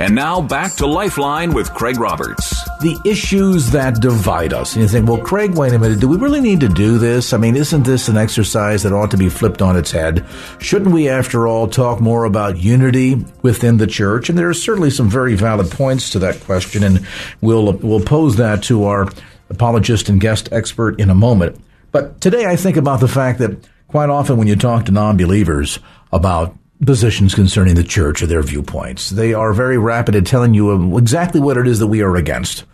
And now back to Lifeline with Craig Roberts. The issues that divide us. And you think, well, Craig, wait a minute. Do we really need to do this? I mean, isn't this an exercise that ought to be flipped on its head? Shouldn't we, after all, talk more about unity within the church? And there are certainly some very valid points to that question. And we'll, we'll pose that to our apologist and guest expert in a moment. But today I think about the fact that quite often when you talk to non-believers about positions concerning the church or their viewpoints. They are very rapid at telling you exactly what it is that we are against.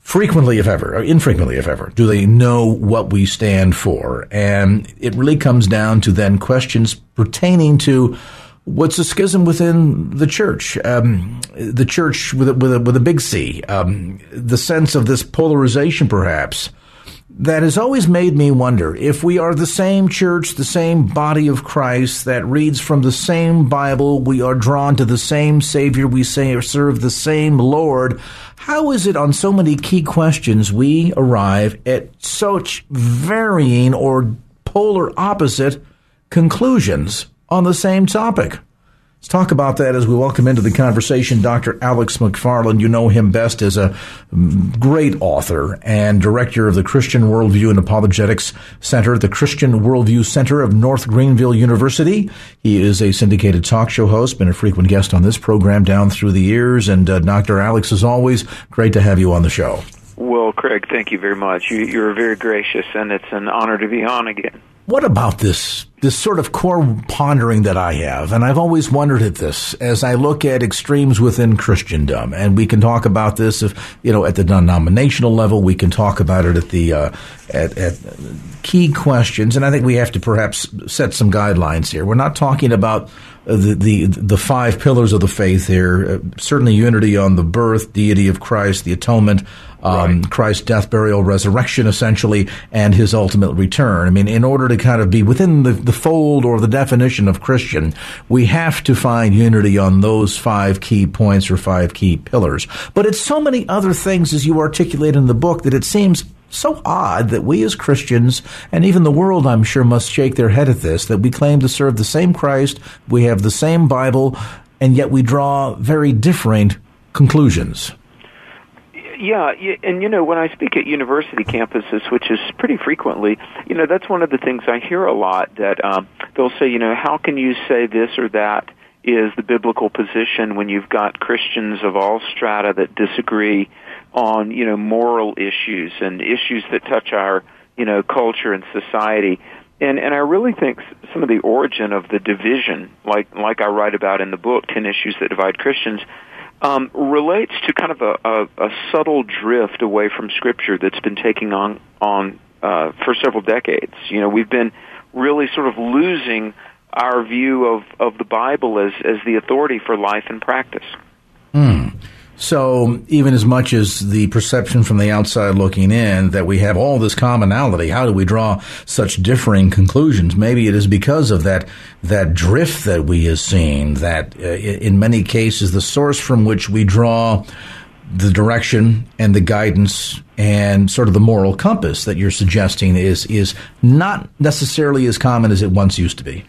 Frequently, if ever, or infrequently, if ever, do they know what we stand for? And it really comes down to then questions pertaining to what's the schism within the church, um, the church with a, with a, with a big C, um, the sense of this polarization, perhaps that has always made me wonder if we are the same church, the same body of Christ that reads from the same Bible, we are drawn to the same Savior, we serve the same Lord. How is it on so many key questions we arrive at such varying or polar opposite conclusions on the same topic? Talk about that as we welcome into the conversation Dr. Alex McFarland. You know him best as a great author and director of the Christian Worldview and Apologetics Center, the Christian Worldview Center of North Greenville University. He is a syndicated talk show host, been a frequent guest on this program down through the years. And uh, Dr. Alex, as always, great to have you on the show. Well, Craig, thank you very much. You, you're very gracious, and it's an honor to be on again. What about this this sort of core pondering that I have, and I've always wondered at this as I look at extremes within Christendom, and we can talk about this if you know at the denominational level, we can talk about it at the uh, at, at key questions, and I think we have to perhaps set some guidelines here. We're not talking about the the the five pillars of the faith here. Uh, certainly, unity on the birth, deity of Christ, the atonement, um, right. Christ's death, burial, resurrection, essentially, and his ultimate return. I mean, in order to kind of be within the, the fold or the definition of Christian, we have to find unity on those five key points or five key pillars. But it's so many other things, as you articulate in the book, that it seems so odd that we as Christians, and even the world, I'm sure, must shake their head at this, that we claim to serve the same Christ, we have the same Bible, and yet we draw very different conclusions. Yeah, and you know, when I speak at university campuses, which is pretty frequently, you know, that's one of the things I hear a lot that um, they'll say, you know, how can you say this or that is the biblical position when you've got Christians of all strata that disagree on, you know, moral issues and issues that touch our, you know, culture and society. And and I really think some of the origin of the division, like like I write about in the book, Ten Issues That Divide Christians, um, relates to kind of a, a, a subtle drift away from Scripture that's been taking on on uh, for several decades. You know, we've been really sort of losing our view of, of the Bible as, as the authority for life and practice. Mm. So, even as much as the perception from the outside looking in that we have all this commonality, how do we draw such differing conclusions? Maybe it is because of that that drift that we have seen. That uh, in many cases, the source from which we draw the direction and the guidance and sort of the moral compass that you're suggesting is is not necessarily as common as it once used to be.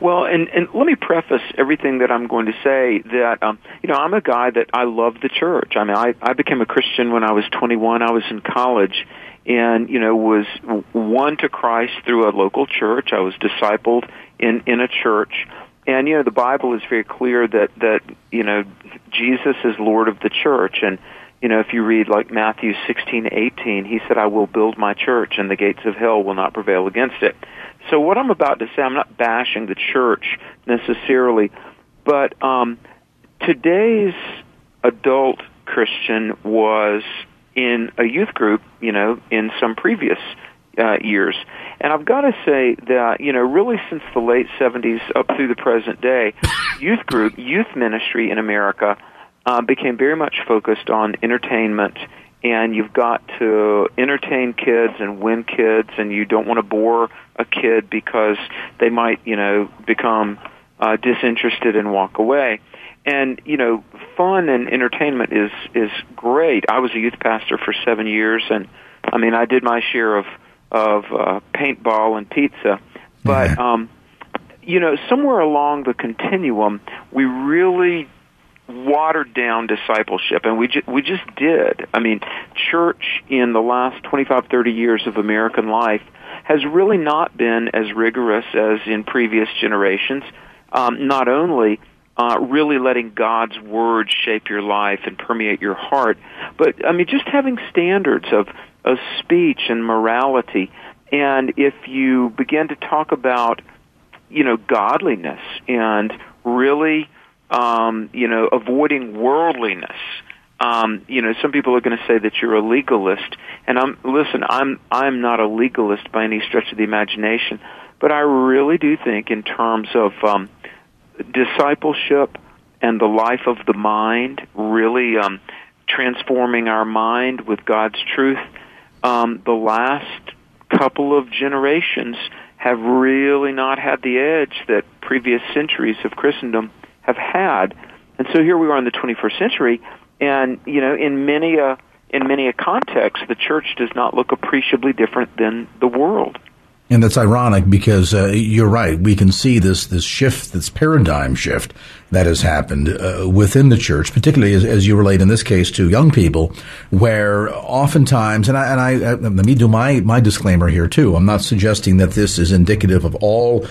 Well, and and let me preface everything that I'm going to say that um, you know I'm a guy that I love the church. I mean, I I became a Christian when I was 21. I was in college, and you know was won to Christ through a local church. I was discipled in in a church, and you know the Bible is very clear that that you know Jesus is Lord of the church, and you know if you read like Matthew 16:18, he said, "I will build my church, and the gates of hell will not prevail against it." So what I'm about to say, I'm not bashing the church necessarily, but um, today's adult Christian was in a youth group, you know, in some previous uh, years. And I've got to say that, you know, really since the late 70s up through the present day, youth group, youth ministry in America uh, became very much focused on entertainment and you've got to entertain kids and win kids and you don't want to bore a kid because they might, you know, become uh, disinterested and walk away. And you know, fun and entertainment is is great. I was a youth pastor for seven years, and I mean, I did my share of of uh, paintball and pizza, but um, you know, somewhere along the continuum, we really watered down discipleship and we ju- we just did i mean church in the last 25 30 years of american life has really not been as rigorous as in previous generations um, not only uh, really letting God's word shape your life and permeate your heart, but I mean, just having standards of of speech and morality. And if you begin to talk about, you know, godliness and really, um, you know, avoiding worldliness. Um, you know, some people are going to say that you're a legalist, and I'm listen. I'm I'm not a legalist by any stretch of the imagination, but I really do think in terms of um, discipleship and the life of the mind, really um, transforming our mind with God's truth, um, the last couple of generations have really not had the edge that previous centuries of Christendom have had. And so here we are in the 21st century, and you know, in many a in many a context, the church does not look appreciably different than the world. And that's ironic because uh, you're right. We can see this this shift, this paradigm shift that has happened uh, within the church, particularly as, as, you relate in this case to young people, where oftentimes, and I, and I uh, let me do my my disclaimer here too. I'm not suggesting that this is indicative of all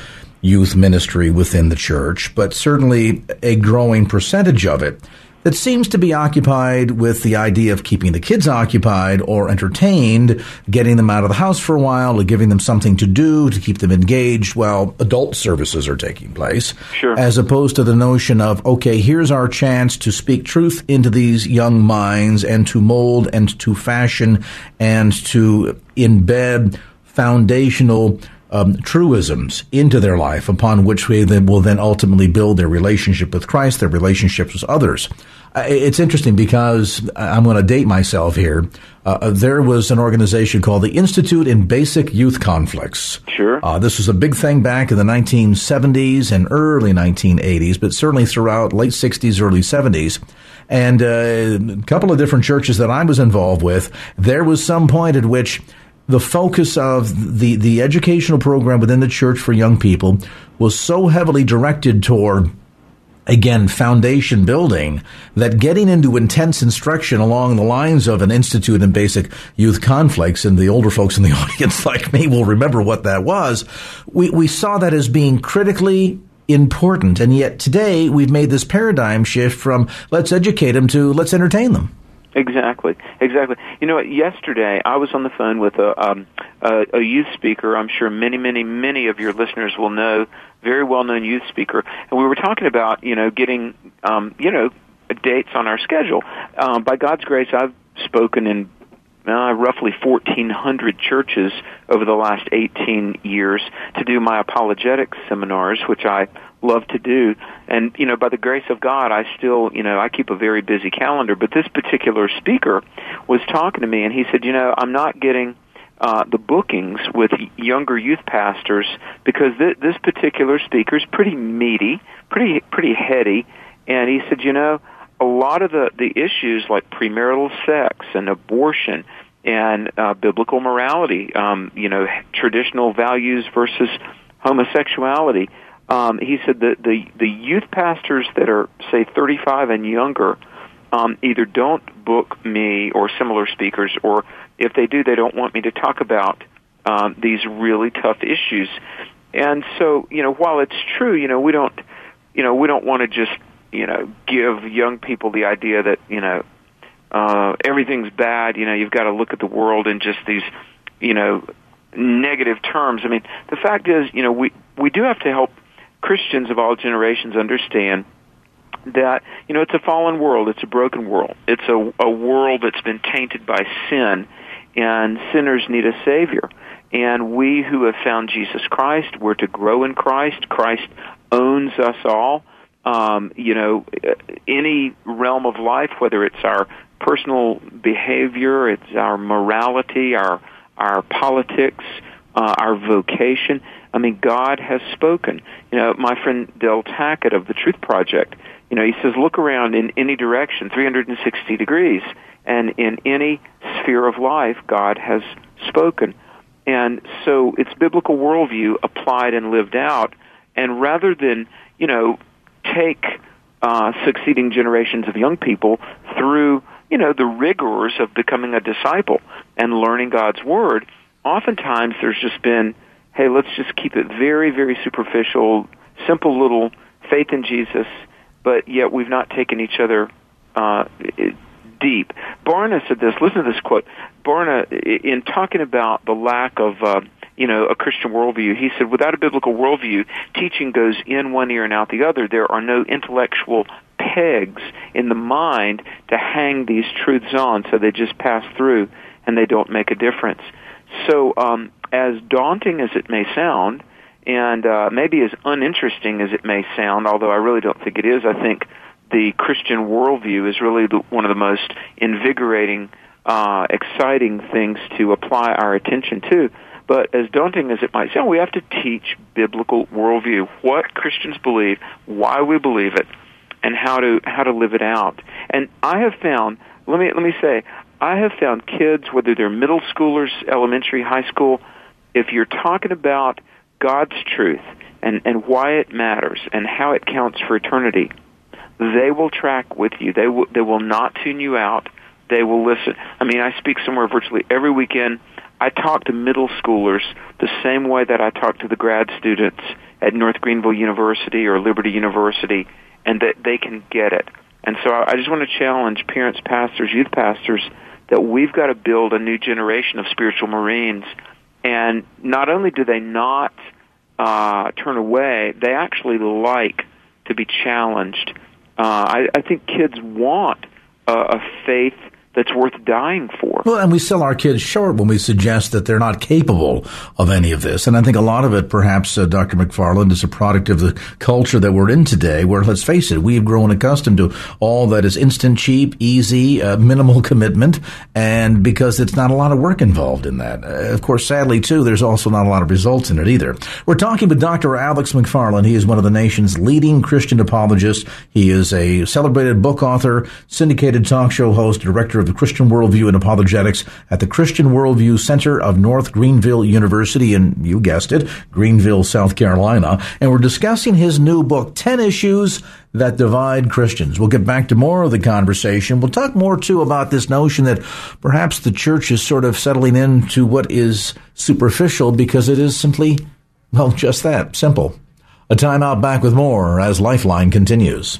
youth ministry within the church, but certainly a growing percentage of it that seems to be occupied with the idea of keeping the kids occupied or entertained, getting them out of the house for a while, or giving them something to do to keep them engaged while adult services are taking place. Sure. As opposed to the notion of, okay, here's our chance to speak truth into these young minds and to mold and to fashion and to embed foundational um, truisms into their life upon which they will then ultimately build their relationship with Christ, their relationships with others. Uh, it's interesting because I'm going to date myself here. Uh, uh, there was an organization called the Institute in Basic Youth Conflicts. Sure. Uh, this was a big thing back in the 1970s and early 1980s, but certainly throughout late 60s, early 70s. And uh, a couple of different churches that I was involved with, there was some point at which the focus of the, the educational program within the church for young people was so heavily directed toward again, foundation building, that getting into intense instruction along the lines of an institute in basic youth conflicts, and the older folks in the audience like me will remember what that was, we, we saw that as being critically important. And yet today we've made this paradigm shift from let's educate them to let's entertain them. Exactly, exactly. You know, yesterday I was on the phone with a, um, a a youth speaker. I'm sure many, many, many of your listeners will know. Very well-known youth speaker, and we were talking about you know getting um, you know dates on our schedule. Um, by God's grace, I've spoken in uh, roughly 1,400 churches over the last 18 years to do my apologetics seminars, which I love to do. And, you know, by the grace of God, I still, you know, I keep a very busy calendar. But this particular speaker was talking to me, and he said, you know, I'm not getting uh, the bookings with younger youth pastors because th- this particular speaker is pretty meaty, pretty pretty heady, and he said, you know, a lot of the the issues like premarital sex and abortion and uh, biblical morality, um, you know, traditional values versus homosexuality. Um, he said that the the youth pastors that are say 35 and younger um, either don't book me or similar speakers, or if they do, they don't want me to talk about um, these really tough issues. And so, you know, while it's true, you know, we don't, you know, we don't want to just you know, give young people the idea that, you know, uh, everything's bad, you know, you've got to look at the world in just these, you know, negative terms. I mean, the fact is, you know, we, we do have to help Christians of all generations understand that, you know, it's a fallen world, it's a broken world, it's a, a world that's been tainted by sin, and sinners need a Savior. And we who have found Jesus Christ, we're to grow in Christ. Christ owns us all. Um, you know, any realm of life, whether it's our personal behavior, it's our morality, our our politics, uh, our vocation. I mean, God has spoken. You know, my friend Del Tackett of the Truth Project, you know, he says, look around in any direction, 360 degrees, and in any sphere of life, God has spoken. And so it's biblical worldview applied and lived out. And rather than, you know, take uh, succeeding generations of young people through, you know, the rigors of becoming a disciple and learning God's Word, oftentimes there's just been, hey, let's just keep it very, very superficial, simple little faith in Jesus, but yet we've not taken each other uh, deep. Barna said this. Listen to this quote. Barna, in talking about the lack of, uh, you know, a Christian worldview, he said, without a biblical worldview, teaching goes in one ear and out the other. There are no intellectual pegs in the mind to hang these truths on, so they just pass through and they don't make a difference. So, um, as daunting as it may sound, and uh, maybe as uninteresting as it may sound, although I really don't think it is, I think the Christian worldview is really the, one of the most invigorating, uh, exciting things to apply our attention to. But as daunting as it might sound, we have to teach biblical worldview, what Christians believe, why we believe it, and how to how to live it out. And I have found, let me let me say, I have found kids, whether they're middle schoolers, elementary, high school, if you're talking about God's truth and, and why it matters and how it counts for eternity, they will track with you. They will, they will not tune you out. They will listen. I mean, I speak somewhere virtually every weekend. I talk to middle schoolers the same way that I talk to the grad students at North Greenville University or Liberty University, and that they can get it. And so I just want to challenge parents, pastors, youth pastors that we've got to build a new generation of spiritual Marines. And not only do they not uh, turn away, they actually like to be challenged. Uh, I, I think kids want a, a faith that's worth dying for. Well, and we sell our kids short when we suggest that they're not capable of any of this. And I think a lot of it, perhaps, uh, Dr. McFarland, is a product of the culture that we're in today, where, let's face it, we have grown accustomed to all that is instant, cheap, easy, uh, minimal commitment, and because it's not a lot of work involved in that. Uh, of course, sadly, too, there's also not a lot of results in it either. We're talking with Dr. Alex McFarland. He is one of the nation's leading Christian apologists. He is a celebrated book author, syndicated talk show host, director of the Christian Worldview and Apologetics at the Christian Worldview Center of North Greenville University in, you guessed it, Greenville, South Carolina. And we're discussing his new book, 10 Issues that Divide Christians. We'll get back to more of the conversation. We'll talk more too about this notion that perhaps the church is sort of settling into what is superficial because it is simply, well, just that, simple. A timeout back with more as Lifeline continues.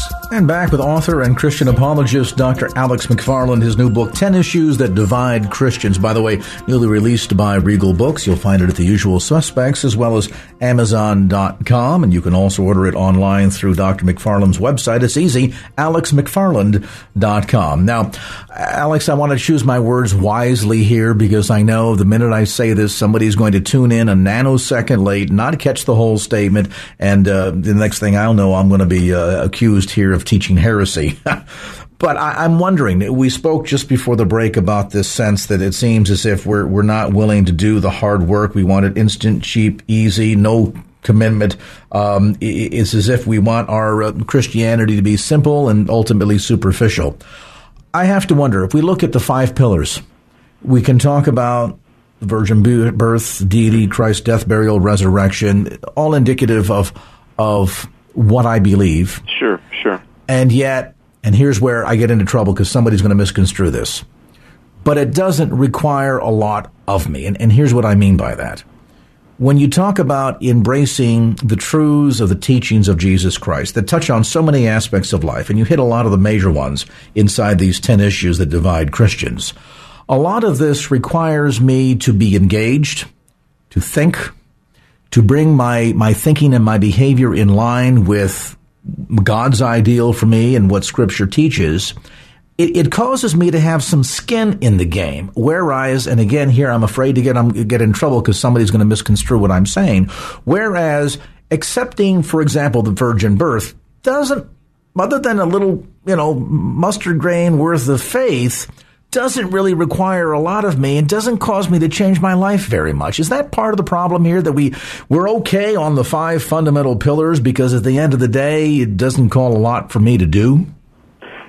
And back with author and Christian apologist Dr. Alex McFarland, his new book, 10 Issues That Divide Christians. By the way, newly released by Regal Books. You'll find it at the usual suspects as well as Amazon.com. And you can also order it online through Dr. McFarland's website. It's easy, alexmcfarland.com. Now, Alex, I want to choose my words wisely here because I know the minute I say this, somebody's going to tune in a nanosecond late, not catch the whole statement. And uh, the next thing I'll know, I'm going to be uh, accused here of teaching heresy. but I, am wondering, we spoke just before the break about this sense that it seems as if we're, we're not willing to do the hard work. We want it instant, cheap, easy, no commitment. Um, it's as if we want our uh, Christianity to be simple and ultimately superficial. I have to wonder if we look at the five pillars, we can talk about the virgin birth, deity, Christ's death, burial, resurrection, all indicative of of what I believe. Sure. And yet, and here's where I get into trouble because somebody's going to misconstrue this. But it doesn't require a lot of me. And, and here's what I mean by that. When you talk about embracing the truths of the teachings of Jesus Christ that touch on so many aspects of life, and you hit a lot of the major ones inside these 10 issues that divide Christians, a lot of this requires me to be engaged, to think, to bring my, my thinking and my behavior in line with God's ideal for me and what Scripture teaches. it, it, causes me to have some skin in the game. Whereas, and again, here I'm afraid to get I'm, get in trouble because somebody's going to misconstrue what I'm saying. Whereas accepting, for example, the virgin birth doesn't, other than a little, you know, mustard grain worth of faith, doesn't really require a lot of me and doesn't cause me to change my life very much. Is that part of the problem here that we we're okay on the five fundamental pillars because at the end of the day it doesn't call a lot for me to do?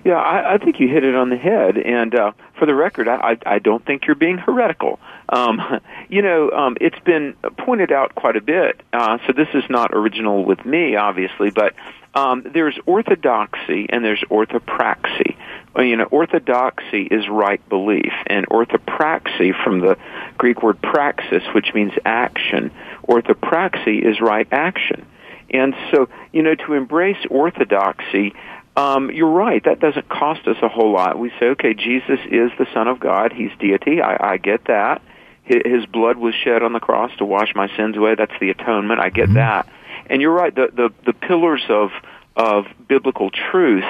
Yeah, I, I think you hit it on the head. And uh, for the record, I, I don't think you're being heretical. Um, you know, um, it's been pointed out quite a bit. Uh, so this is not original with me, obviously, but um, there's orthodoxy and there's orthopraxy. You know, orthodoxy is right belief, and orthopraxy from the Greek word praxis, which means action. Orthopraxy is right action. And so, you know, to embrace orthodoxy, um, you're right. That doesn't cost us a whole lot. We say, okay, Jesus is the Son of God. He's deity. I, I get that. His blood was shed on the cross to wash my sins away. That's the atonement. I get mm-hmm. that. And you're right. The, the the pillars of of biblical truth.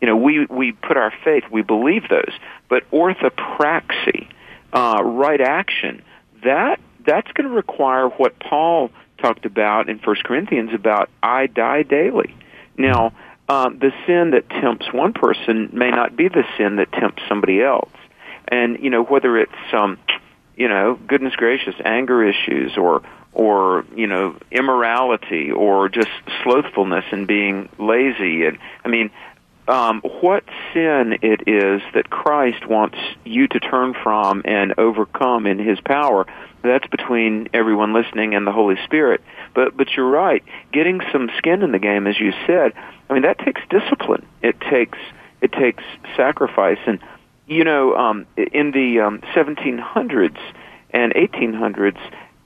You know, we we put our faith. We believe those. But orthopraxy, uh, right action. That that's going to require what Paul talked about in First Corinthians about I die daily. Now um, the sin that tempts one person may not be the sin that tempts somebody else. And you know whether it's um, you know goodness gracious anger issues or or you know immorality or just slothfulness and being lazy and I mean um, what sin it is that Christ wants you to turn from and overcome in His power. That's between everyone listening and the Holy Spirit. But but you're right. Getting some skin in the game, as you said, I mean that takes discipline. It takes it takes sacrifice. And you know, um, in the um, 1700s and 1800s,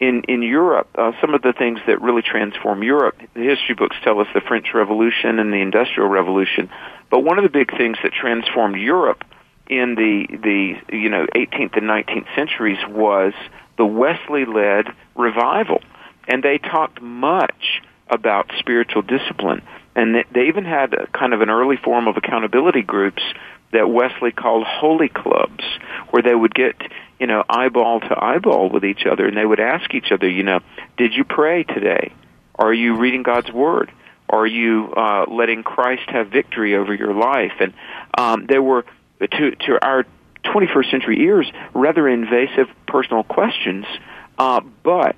in in Europe, uh, some of the things that really transform Europe, the history books tell us the French Revolution and the Industrial Revolution. But one of the big things that transformed Europe in the the you know 18th and 19th centuries was the Wesley-led revival, and they talked much about spiritual discipline, and they even had a, kind of an early form of accountability groups that Wesley called holy clubs, where they would get you know, eyeball to eyeball with each other, and they would ask each other, you know, did you pray today? Are you reading God's Word? Are you uh, letting Christ have victory over your life? And um, there were, to, to our 21st century ears, rather invasive personal questions, uh, but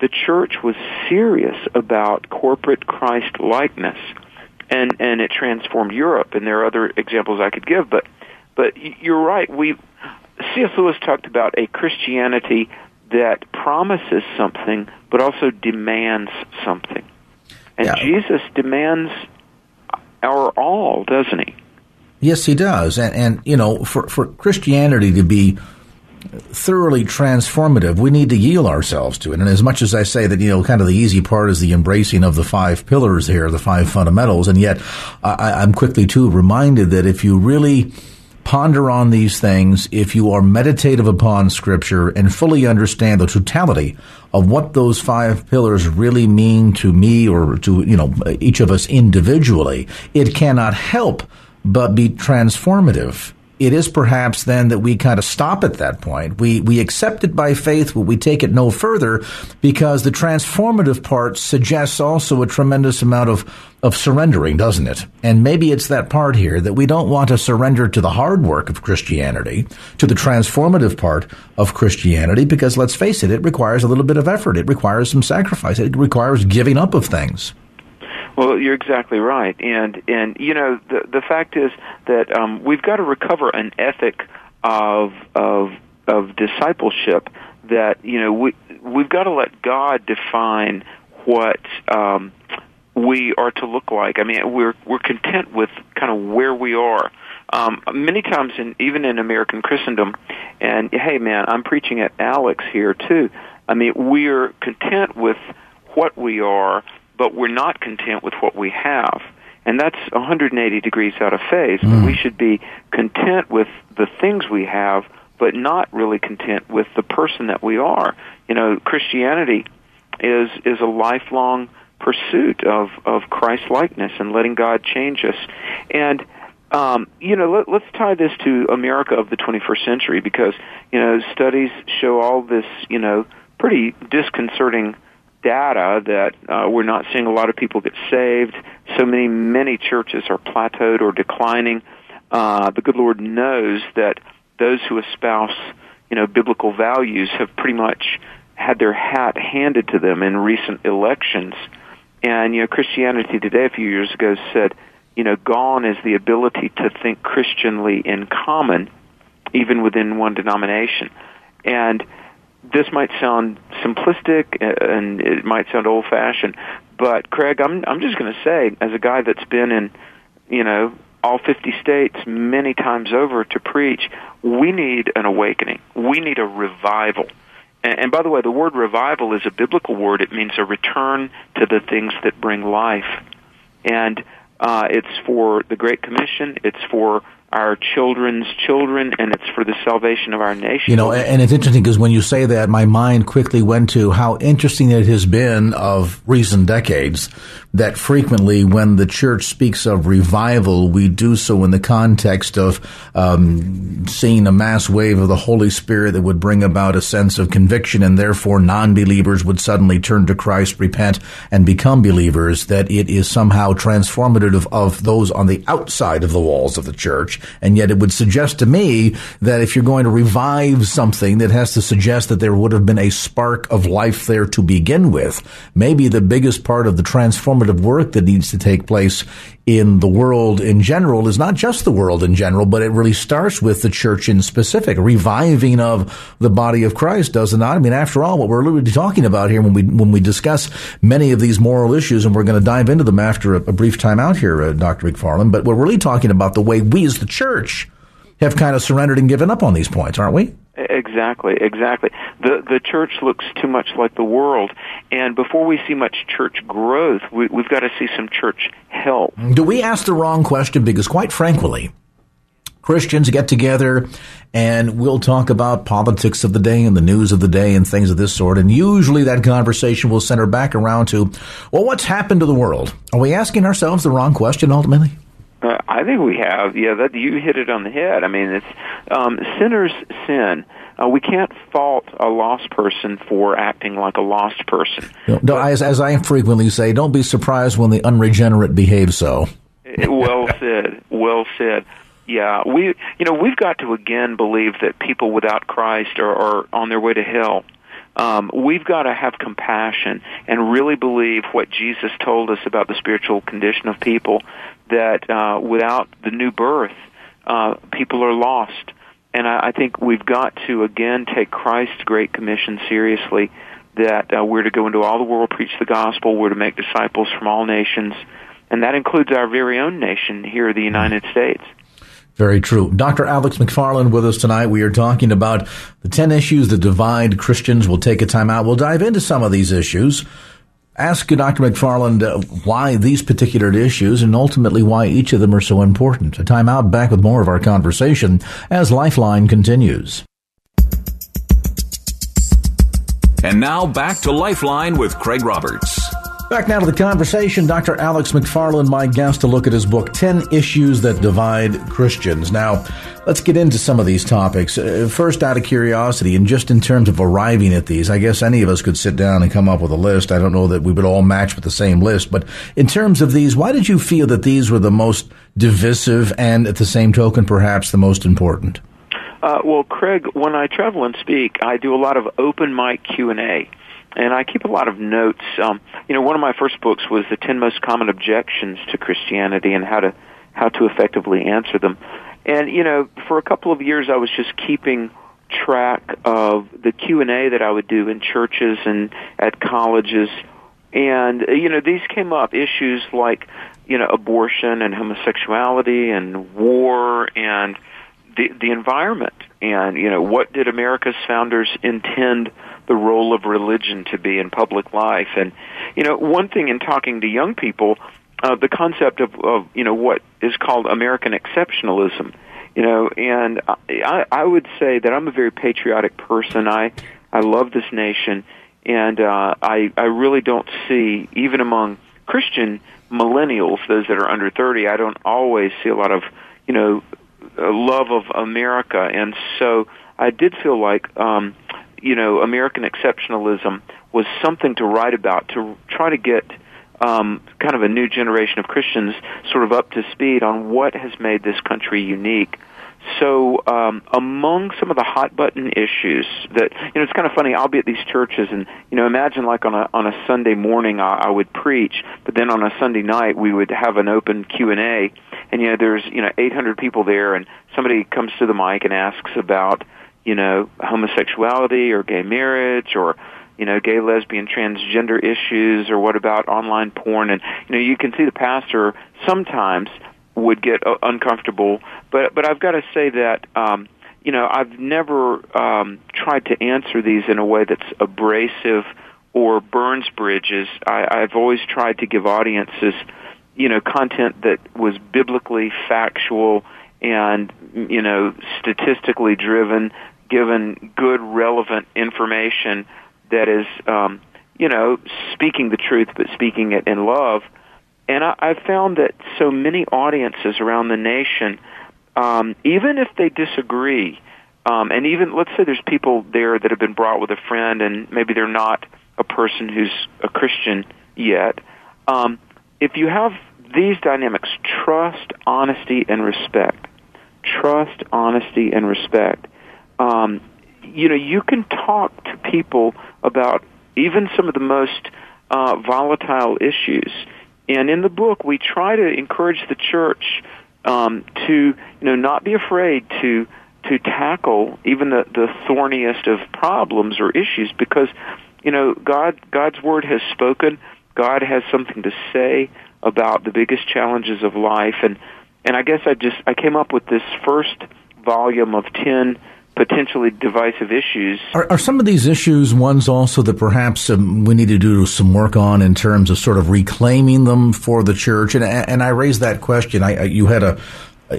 the church was serious about corporate Christ likeness, and and it transformed Europe. And there are other examples I could give, but but you're right. We C.S. Lewis talked about a Christianity that promises something but also demands something. And yeah. Jesus demands our all, doesn't he? Yes, he does. And, and you know, for, for Christianity to be thoroughly transformative, we need to yield ourselves to it. And as much as I say that, you know, kind of the easy part is the embracing of the five pillars here, the five fundamentals, and yet I, I'm quickly too reminded that if you really ponder on these things, if you are meditative upon Scripture and fully understand the totality of what those five pillars really mean to me or to, you know, each of us individually, it cannot help but be transformative it is perhaps then that we kind of stop at that point. We we accept it by faith, but we take it no further because the transformative part suggests also a tremendous amount of of surrendering, doesn't it? And maybe it's that part here that we don't want to surrender to the hard work of Christianity, to the transformative part of Christianity, because let's face it, it requires a little bit of effort. It requires some sacrifice. It requires giving up of things. Well, you're exactly right, and and you know the the fact is that um, we've got to recover an ethic of of of discipleship that you know we we've got to let God define what um, we are to look like. I mean, we're we're content with kind of where we are. Um, many times, in even in American Christendom, and hey, man, I'm preaching at Alex here too. I mean, we're content with what we are but we're not content with what we have. And that's 180 degrees out of phase. Mm. We should be content with the things we have, but not really content with the person that we are. You know, Christianity is is a lifelong pursuit of of Christ likeness and letting God change us. And um, you know, let, let's tie this to America of the 21st century because you know studies show all this, you know, pretty disconcerting data that uh, we're not seeing a lot of people get saved. So many, many churches are plateaued or declining. Uh, the good Lord knows that those who espouse, you know, biblical values have pretty much had their hat handed to them in recent elections. And you know, Christianity Today a few years ago said, you know, gone is the ability to think Christianly in common, even within one denomination. And this might sound simplistic and it might sound old fashioned, but Craig, I'm I'm just going to say, as a guy that's been in, you know, all 50 states many times over to preach, we need an awakening. We need a revival. And, and by the way, the word revival is a biblical word. It means a return to the things that bring life. And uh, it's for the Great Commission. It's for our children's children, and it's for the salvation of our nation. You know, and it's interesting because when you say that, my mind quickly went to how interesting it has been of recent decades that frequently when the church speaks of revival, we do so in the context of um, seeing a mass wave of the Holy Spirit that would bring about a sense of conviction, and therefore non-believers would suddenly turn to Christ, repent, and become believers. That it is somehow transformative of those on the outside of the walls of the church and yet it would suggest to me that if you're going to revive something that has to suggest that there would have been a spark of life there to begin with, maybe the biggest part of the transformative work that needs to take place in the world in general is not just the world in general, but it really starts with the church in specific. Reviving of the body of Christ, does it not? I mean, after all, what we're really talking about here when we when we discuss many of these moral issues, and we're going to dive into them after a, a brief time out here, uh, Dr. McFarland, but we're really talking about the way we as the church have kind of surrendered and given up on these points, aren't we? Exactly, exactly. The the church looks too much like the world, and before we see much church growth, we, we've got to see some church health. Do we ask the wrong question? Because quite frankly, Christians get together and we'll talk about politics of the day and the news of the day and things of this sort. And usually that conversation will center back around to, well, what's happened to the world? Are we asking ourselves the wrong question ultimately? Uh, I think we have. Yeah, that you hit it on the head. I mean, it's um, sinners sin. Uh, we can't fault a lost person for acting like a lost person. No, no, as, as I frequently say, don't be surprised when the unregenerate behave so. well said. Well said. Yeah, we you know we've got to again believe that people without Christ are, are on their way to hell. Um, we've got to have compassion and really believe what Jesus told us about the spiritual condition of people that uh, without the new birth, uh, people are lost. And I, I think we've got to again take Christ's great commission seriously. That uh, we're to go into all the world, preach the gospel. We're to make disciples from all nations, and that includes our very own nation here, the United States. Very true. Dr. Alex McFarland with us tonight. We are talking about the 10 issues that divide Christians. We'll take a time out. We'll dive into some of these issues ask Dr. McFarland uh, why these particular issues and ultimately why each of them are so important. A time out back with more of our conversation as Lifeline continues. And now back to Lifeline with Craig Roberts. Back now to the conversation. Dr. Alex McFarland, my guest, to look at his book, 10 Issues That Divide Christians. Now, let's get into some of these topics. Uh, first, out of curiosity, and just in terms of arriving at these, I guess any of us could sit down and come up with a list. I don't know that we would all match with the same list, but in terms of these, why did you feel that these were the most divisive and, at the same token, perhaps the most important? Uh, well, Craig, when I travel and speak, I do a lot of open mic Q and A and I keep a lot of notes. Um, you know, one of my first books was the ten most common objections to Christianity and how to how to effectively answer them. And you know, for a couple of years, I was just keeping track of the Q and A that I would do in churches and at colleges. And you know, these came up issues like you know abortion and homosexuality and war and the the environment and you know what did America's founders intend the role of religion to be in public life. And you know, one thing in talking to young people, uh, the concept of, of you know what is called American exceptionalism. You know, and I, I would say that I'm a very patriotic person. I I love this nation, and uh, I I really don't see even among Christian millennials, those that are under 30, I don't always see a lot of you know, love of America, and so I did feel like, um, you know, American exceptionalism was something to write about to try to get um, kind of a new generation of Christians sort of up to speed on what has made this country unique. So, um, among some of the hot button issues that you know, it's kind of funny. I'll be at these churches, and you know, imagine like on a on a Sunday morning, I, I would preach, but then on a Sunday night, we would have an open Q and A, and you know, there's you know, 800 people there, and somebody comes to the mic and asks about you know, homosexuality or gay marriage or you know, gay, lesbian, transgender issues, or what about online porn? And you know, you can see the pastor sometimes would get uh, uncomfortable, but but I've got to say that um, you know I've never um, tried to answer these in a way that's abrasive or burns bridges. I, I've always tried to give audiences you know content that was biblically factual and you know statistically driven given good relevant information that is, um, you know, speaking the truth, but speaking it in love. And I, I've found that so many audiences around the nation, um, even if they disagree, um, and even let's say there's people there that have been brought with a friend, and maybe they're not a person who's a Christian yet. Um, if you have these dynamics, trust, honesty, and respect, trust, honesty, and respect, um, you know, you can talk to people about even some of the most uh, volatile issues. And in the book, we try to encourage the church um, to, you know, not be afraid to to tackle even the, the thorniest of problems or issues because, you know, God God's word has spoken. God has something to say about the biggest challenges of life, and and I guess I just I came up with this first volume of ten potentially divisive issues. Are, are, some of these issues ones also that perhaps um, we need to do some work on in terms of sort of reclaiming them for the church? And and I raised that question. I, I you had a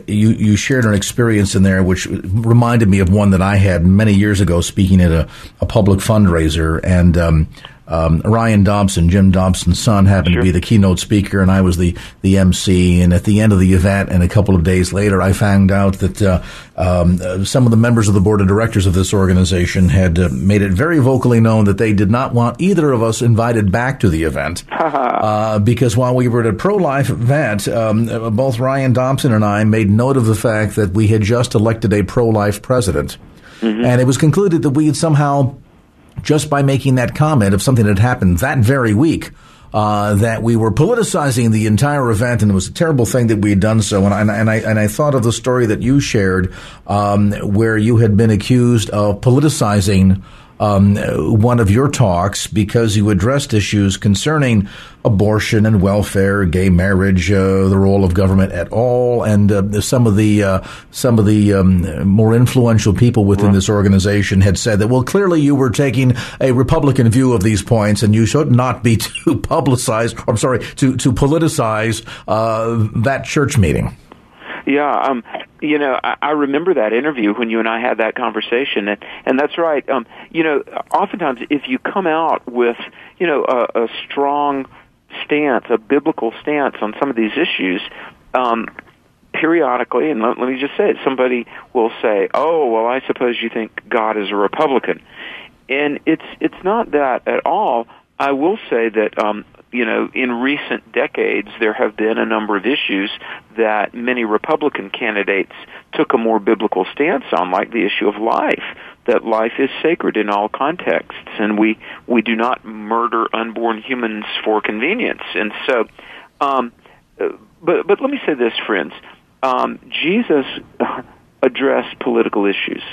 you you shared an experience in there which reminded me of one that I had many years ago speaking at a, a public fundraiser and. Um, um, Ryan Dobson, Jim Dobson's son, happened sure. to be the keynote speaker, and I was the the MC. And at the end of the event, and a couple of days later, I found out that uh, um, uh, some of the members of the board of directors of this organization had uh, made it very vocally known that they did not want either of us invited back to the event uh, because while we were at a pro life event, um, both Ryan Dobson and I made note of the fact that we had just elected a pro life president. Mm-hmm. And it was concluded that we had somehow just by making that comment of something that happened that very week. Uh, that we were politicizing the entire event, and it was a terrible thing that we had done so. And, I, and I and I thought of the story that you shared, um, where you had been accused of politicizing um, one of your talks because you addressed issues concerning abortion and welfare, gay marriage, uh, the role of government at all, and uh, some of the uh, some of the um, more influential people within this organization had said that well, clearly you were taking a Republican view of these points, and you should not be to publicize. I'm sorry, to to politicize uh, that church meeting. Yeah, um, you know, I, I remember that interview when you and I had that conversation, and and that's right. Um, you know, oftentimes if you come out with you know a, a strong stance, a biblical stance on some of these issues, um, periodically, and let, let me just say it, somebody will say, "Oh, well, I suppose you think God is a Republican," and it's it's not that at all. I will say that um, you know, in recent decades, there have been a number of issues that many Republican candidates took a more biblical stance on, like the issue of life, that life is sacred in all contexts, and we, we do not murder unborn humans for convenience. And so, um, but, but let me say this, friends. Um, Jesus addressed political issues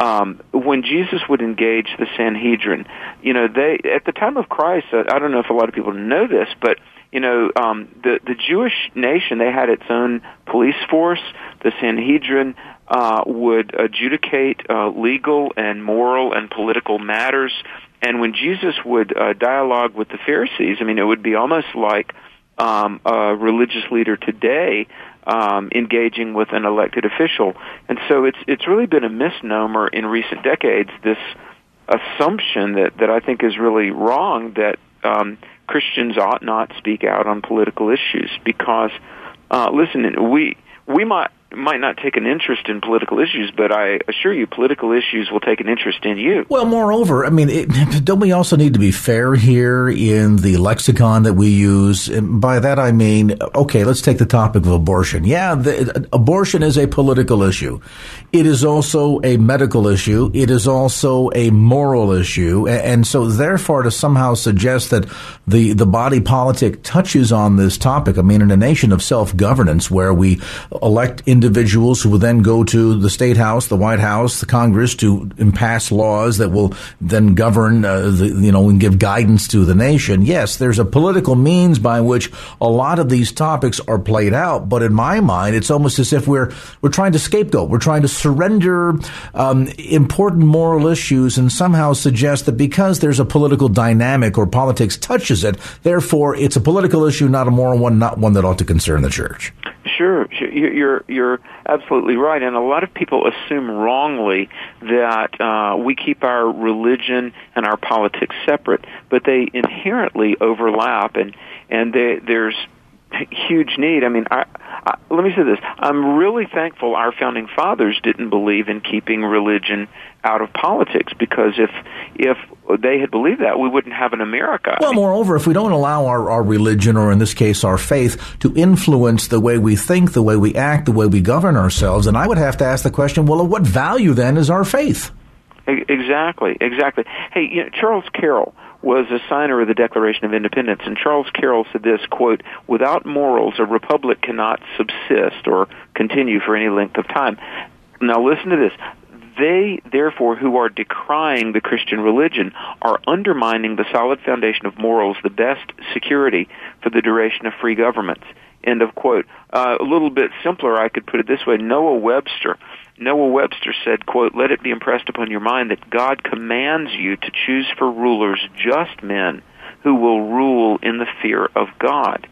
um, when Jesus would engage the Sanhedrin, you know, they at the time of Christ, I don't know if a lot of people know this, but you know, um, the the Jewish nation they had its own police force. The Sanhedrin uh, would adjudicate uh, legal and moral and political matters. And when Jesus would uh, dialogue with the Pharisees, I mean, it would be almost like um, a religious leader today um, engaging with an elected official. And so it's it's really been a misnomer in recent decades. This assumption that that I think is really wrong that um, Christians ought not speak out on political issues because uh, listen, we we might might not take an interest in political issues, but I assure you, political issues will take an interest in you. Well, moreover, I mean, it, don't we also need to be fair here in the lexicon that we use? And by that I mean, okay, let's take the topic of abortion. Yeah, the, abortion is a political issue. It is also a medical issue. It is also a moral issue, and so therefore, to somehow suggest that the the body politic touches on this topic, I mean, in a nation of self governance where we elect in individuals who will then go to the state house, the White House, the Congress to pass laws that will then govern, uh, the, you know, and give guidance to the nation. Yes, there's a political means by which a lot of these topics are played out, but in my mind, it's almost as if we're we're trying to scapegoat, we're trying to surrender um, important moral issues and somehow suggest that because there's a political dynamic or politics touches it, therefore it's a political issue, not a moral one, not one that ought to concern the church. Sure, you're you're absolutely right, and a lot of people assume wrongly that uh, we keep our religion and our politics separate, but they inherently overlap, and and they, there's huge need. I mean, I, I, let me say this: I'm really thankful our founding fathers didn't believe in keeping religion out of politics because if if they had believed that, we wouldn't have an America. Well, moreover, if we don't allow our, our religion, or in this case, our faith, to influence the way we think, the way we act, the way we govern ourselves, and I would have to ask the question: Well, what value then is our faith? Exactly, exactly. Hey, you know, Charles Carroll was a signer of the Declaration of Independence, and Charles Carroll said this quote: "Without morals, a republic cannot subsist or continue for any length of time." Now, listen to this. They, therefore, who are decrying the Christian religion, are undermining the solid foundation of morals, the best security for the duration of free governments. End of quote. Uh, a little bit simpler, I could put it this way: Noah Webster Noah Webster said, quote, let it be impressed upon your mind that God commands you to choose for rulers just men who will rule in the fear of God.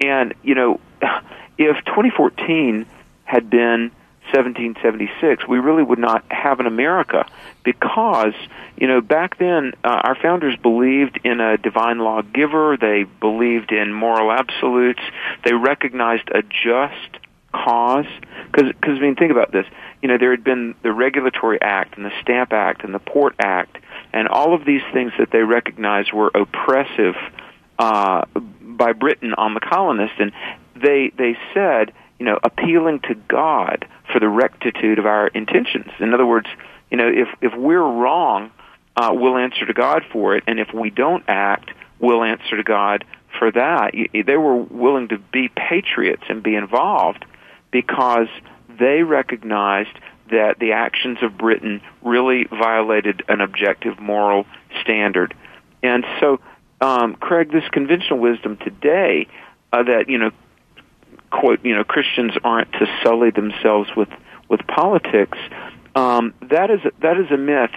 And, you know, if 2014 had been 1776, we really would not have an America because, you know, back then uh, our founders believed in a divine lawgiver, they believed in moral absolutes, they recognized a just cause. Because, I mean, think about this. You know, there had been the Regulatory Act and the Stamp Act and the Port Act, and all of these things that they recognized were oppressive uh, by Britain on the colonists, and they they said, you know, appealing to God for the rectitude of our intentions. In other words, you know, if if we're wrong, uh, we'll answer to God for it, and if we don't act, we'll answer to God for that. They were willing to be patriots and be involved because they recognized that the actions of Britain really violated an objective moral standard. And so, um, Craig, this conventional wisdom today uh, that, you know, quote, you know, Christians aren't to sully themselves with, with politics, um, that, is, that is a myth.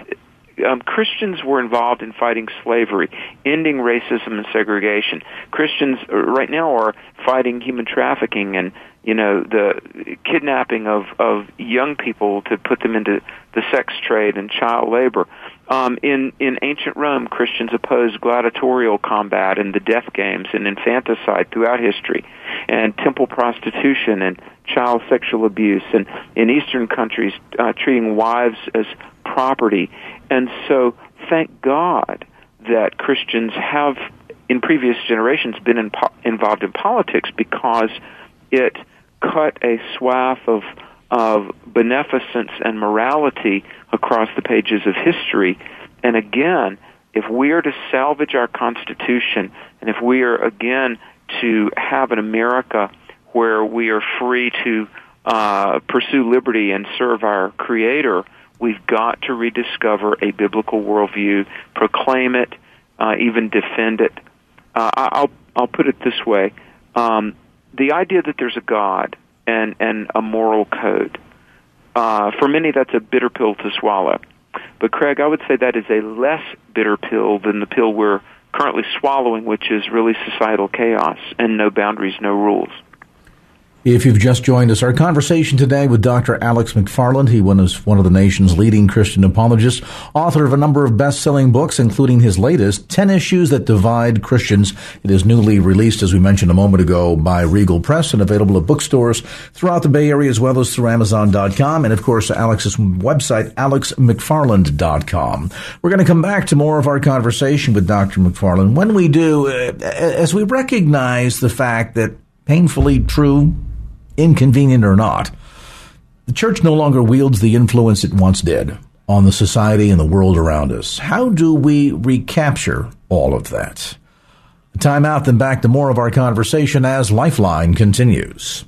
Um, Christians were involved in fighting slavery, ending racism and segregation. Christians uh, right now are fighting human trafficking and you know the kidnapping of of young people to put them into the sex trade and child labor. Um, in in ancient Rome, Christians opposed gladiatorial combat and the death games and infanticide throughout history, and temple prostitution and child sexual abuse, and in Eastern countries, uh, treating wives as property. And so, thank God that Christians have, in previous generations, been in po- involved in politics because it cut a swath of of beneficence and morality across the pages of history. And again, if we are to salvage our Constitution, and if we are again to have an America where we are free to uh, pursue liberty and serve our Creator, we've got to rediscover a biblical worldview, proclaim it, uh, even defend it. Uh, I'll I'll put it this way: um, the idea that there's a God and and a moral code. Uh, for many, that's a bitter pill to swallow. But Craig, I would say that is a less bitter pill than the pill we're currently swallowing, which is really societal chaos and no boundaries, no rules. If you've just joined us, our conversation today with Dr. Alex McFarland. He was one of the nation's leading Christian apologists, author of a number of best-selling books, including his latest, 10 Issues That Divide Christians. It is newly released, as we mentioned a moment ago, by Regal Press and available at bookstores throughout the Bay Area as well as through Amazon.com. And of course, Alex's website, alexmcfarland.com. We're going to come back to more of our conversation with Dr. McFarland. When we do, uh, as we recognize the fact that painfully true inconvenient or not, the church no longer wields the influence it once did on the society and the world around us. How do we recapture all of that? Time out, then back to more of our conversation as Lifeline continues.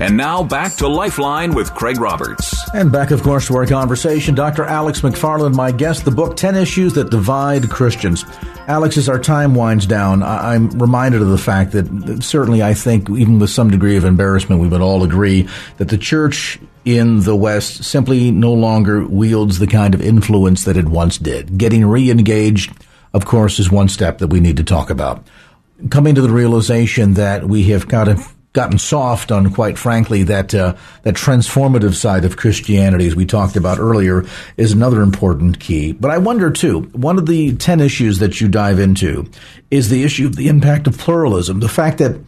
And now back to Lifeline with Craig Roberts. And back, of course, to our conversation. Dr. Alex McFarland, my guest, the book 10 Issues That Divide Christians. Alex, as our time winds down, I- am reminded of the fact that certainly I think, even with some degree of embarrassment, we would all agree that the church in the West simply no longer wields the kind of influence that it once did. Getting re engaged, of course, is one step that we need to talk about. Coming to the realization that we have got to gotten soft on, quite frankly, that uh, that transformative side of Christianity, as we talked about earlier, is another important key. But I wonder too. One of the ten issues that you dive into is the issue of the impact of pluralism. The fact that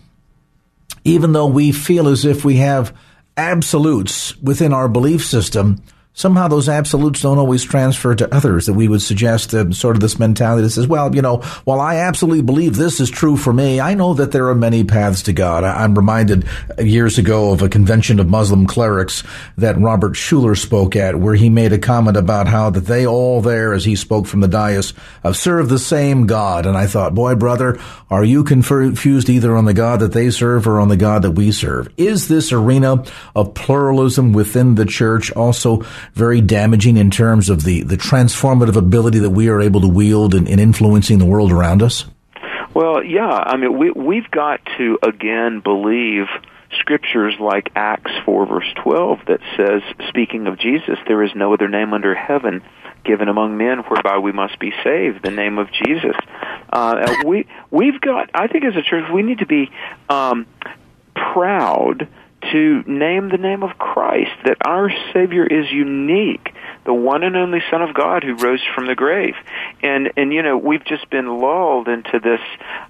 even though we feel as if we have absolutes within our belief system, somehow those absolutes don't always transfer to others that we would suggest uh, sort of this mentality that says, well, you know, while I absolutely believe this is true for me, I know that there are many paths to God. I, am reminded years ago of a convention of Muslim clerics that Robert Schuller spoke at where he made a comment about how that they all there, as he spoke from the dais, have served the same God. And I thought, boy, brother, are you confused either on the God that they serve or on the God that we serve? Is this arena of pluralism within the church also very damaging in terms of the, the transformative ability that we are able to wield in, in influencing the world around us? Well, yeah. I mean, we, we've got to, again, believe scriptures like Acts 4 verse 12 that says, speaking of Jesus, there is no other name under heaven given among men whereby we must be saved, the name of Jesus. Uh, we, we've got, I think as a church, we need to be um, proud to name the name of Christ, that our Savior is unique, the one and only Son of God who rose from the grave. And, and you know, we've just been lulled into this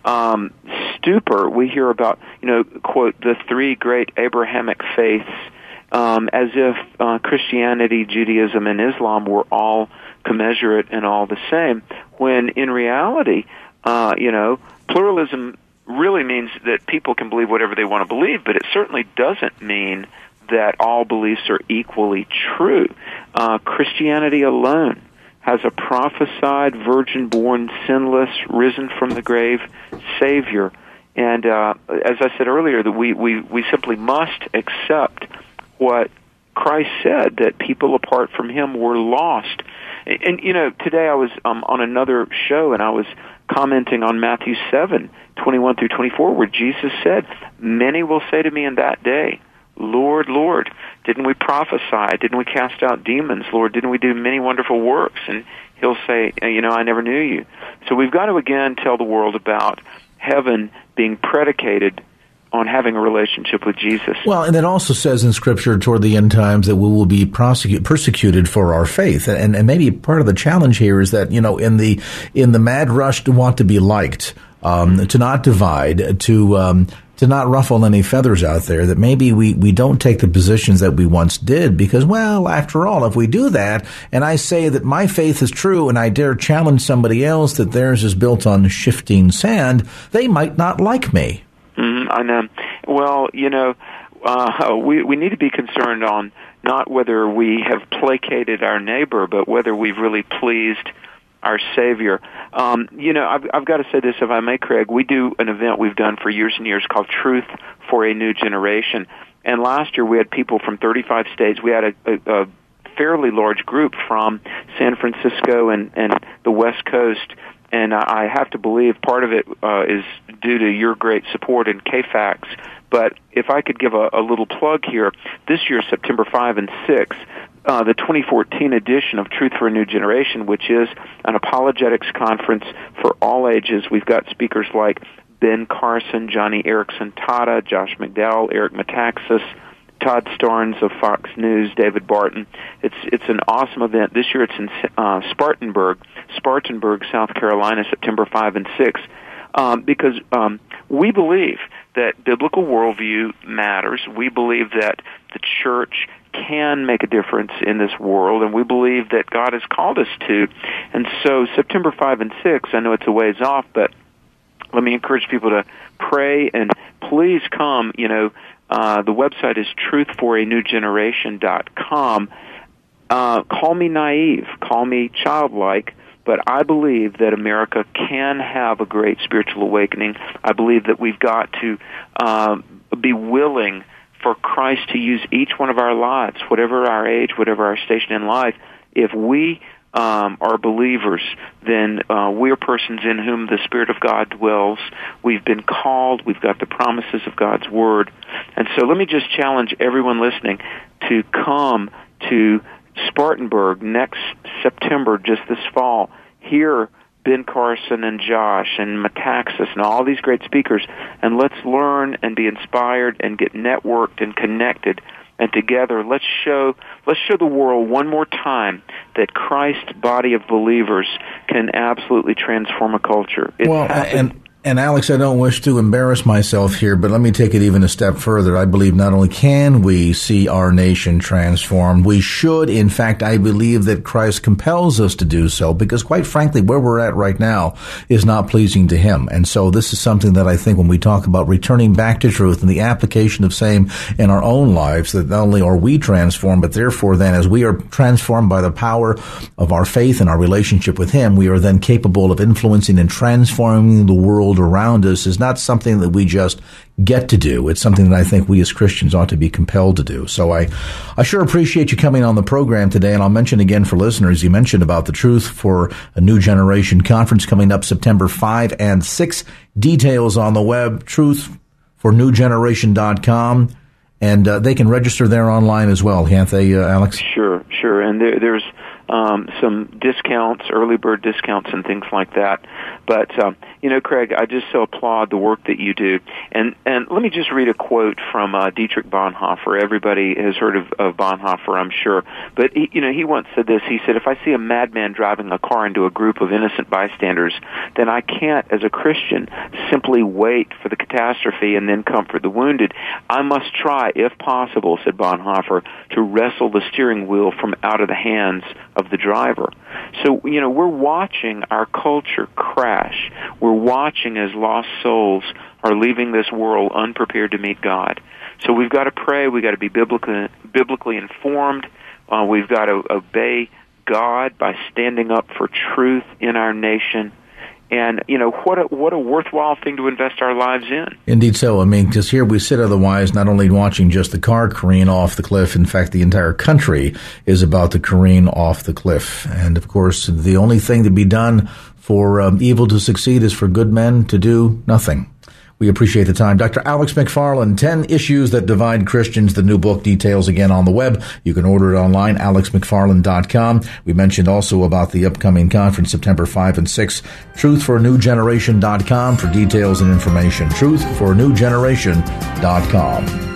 um, stupor. We hear about, you know, quote, the three great Abrahamic faiths, um, as if uh, Christianity, Judaism, and Islam were all commensurate and all the same, when in reality, uh, you know, pluralism really means that people can believe whatever they want to believe, but it certainly doesn't mean that all beliefs are equally true. Uh, Christianity alone has a prophesied, virgin born, sinless, risen from the grave Savior. And uh, as I said earlier, that we, we, we simply must accept what Christ said that people apart from Him were lost. And, and you know, today I was um, on another show and I was commenting on Matthew 7, 21 through 24, where Jesus said, Many will say to me in that day, Lord, Lord, didn't we prophesy? Didn't we cast out demons? Lord, didn't we do many wonderful works? And he'll say, uh, You know, I never knew you. So we've got to again tell the world about heaven being predicated on having a relationship with Jesus. Well, and it also says in Scripture toward the end times that we will be persecuted for our faith, and, and maybe part of the challenge here is that you know in the in the mad rush to want to be liked, um, to not divide, to um, to not ruffle any feathers out there, that maybe we, we don't take the positions that we once did because, well, after all, if we do that and I say that my faith is true and I dare challenge somebody else that theirs is built on shifting sand, they might not like me. Mm-hmm, I know. Well, you know, uh, we we need to be concerned on not whether we have placated our neighbor, but whether we've really pleased our Savior. Um, you know, I've, I've got to say this, if I may, Craig. We do an event we've done for years and years called Truth for a New Generation. And last year we had people from 35 states. We had a, a, a fairly large group from San Francisco and, and the West Coast and I have to believe part of it uh, is due to your great support in KFAX. But if I could give a, a little plug here, this year, September 5 and 6, uh, the 2014 edition of Truth for a New Generation, which is an apologetics conference for all ages. We've got speakers like Ben Carson, Joni Eareckson Tada, Josh McDowell, Eric Metaxas, Todd Starnes of Fox News, David Barton. It's it's an awesome event. This year it's in uh, Spartanburg, Spartanburg, South Carolina, September five and six, um, because um, we believe that biblical worldview matters. We believe that the church can make a difference in this world, and we believe that God has called us to. And so, September 5 and 6, I know it's a ways off, but let me encourage people to pray and please come. You know, uh, the website is truthforanewgeneration.com. Uh, call me naive, call me childlike, but I believe that America can have a great spiritual awakening. I believe that we've got to uh, be willing for Christ to use each one of our lives, whatever our age, whatever our station in life. If we um, are believers, then uh, we're persons in whom the Spirit of God dwells. We've been called. We've got the promises of God's Word. And so let me just challenge everyone listening to come to Spartanburg next September, just this fall. Hear Ben Carson and Josh and Metaxas and all these great speakers, and let's learn and be inspired and get networked and connected and together let's show let's show the world one more time that Christ's body of believers can absolutely transform a culture. It's well, happened. and and Alex, I don't wish to embarrass myself here, but let me take it even a step further. I believe not only can we see our nation transformed, we should. In fact, I believe that Christ compels us to do so because quite frankly, where we're at right now is not pleasing to Him. And so this is something that I think when we talk about returning back to truth and the application of same in our own lives, that not only are we transformed, but therefore then as we are transformed by the power of our faith and our relationship with Him, we are then capable of influencing and transforming the world world around us is not something that we just get to do. It's something that I think we as Christians ought to be compelled to do. So I, I sure appreciate you coming on the program today. And I'll mention again for listeners, you mentioned about the Truth for a New Generation conference coming up September 5 and 6. Details on the web, truthfornewgeneration.com. And uh, they can register there online as well, can't they, uh, Alex? Sure, sure. And there, there's um, some discounts, early bird discounts, and things like that. But um, you know, Craig, I just so applaud the work that you do. And and let me just read a quote from uh, Dietrich Bonhoeffer. Everybody has heard of, of Bonhoeffer, I'm sure. But he, you know, he once said this. He said, "If I see a madman driving a car into a group of innocent bystanders, then I can't, as a Christian, simply wait for the catastrophe and then comfort the wounded. I must try, if possible," said Bonhoeffer, "to wrestle the steering wheel from out of the hands of the driver." So you know, we're watching our culture crash. We're watching as lost souls are leaving this world unprepared to meet God. So we've got to pray. We've got to be biblically, biblically informed. Uh, we've got to obey God by standing up for truth in our nation and you know what a what a worthwhile thing to invest our lives in. Indeed, so. I mean, because here we sit otherwise, not only watching just the car careen off the cliff. In fact, the entire country is about to careen off the cliff. And of course, the only thing to be done for um, evil to succeed is for good men to do nothing. We appreciate the time. Dr. Alex McFarland, 10 Issues That Divide Christians, the new book, details again on the web. You can order it online, alexmcfarland.com. We mentioned also about the upcoming conference, September 5 and 6, truthforanewgeneration.com for details and information. Truthforanewgeneration.com.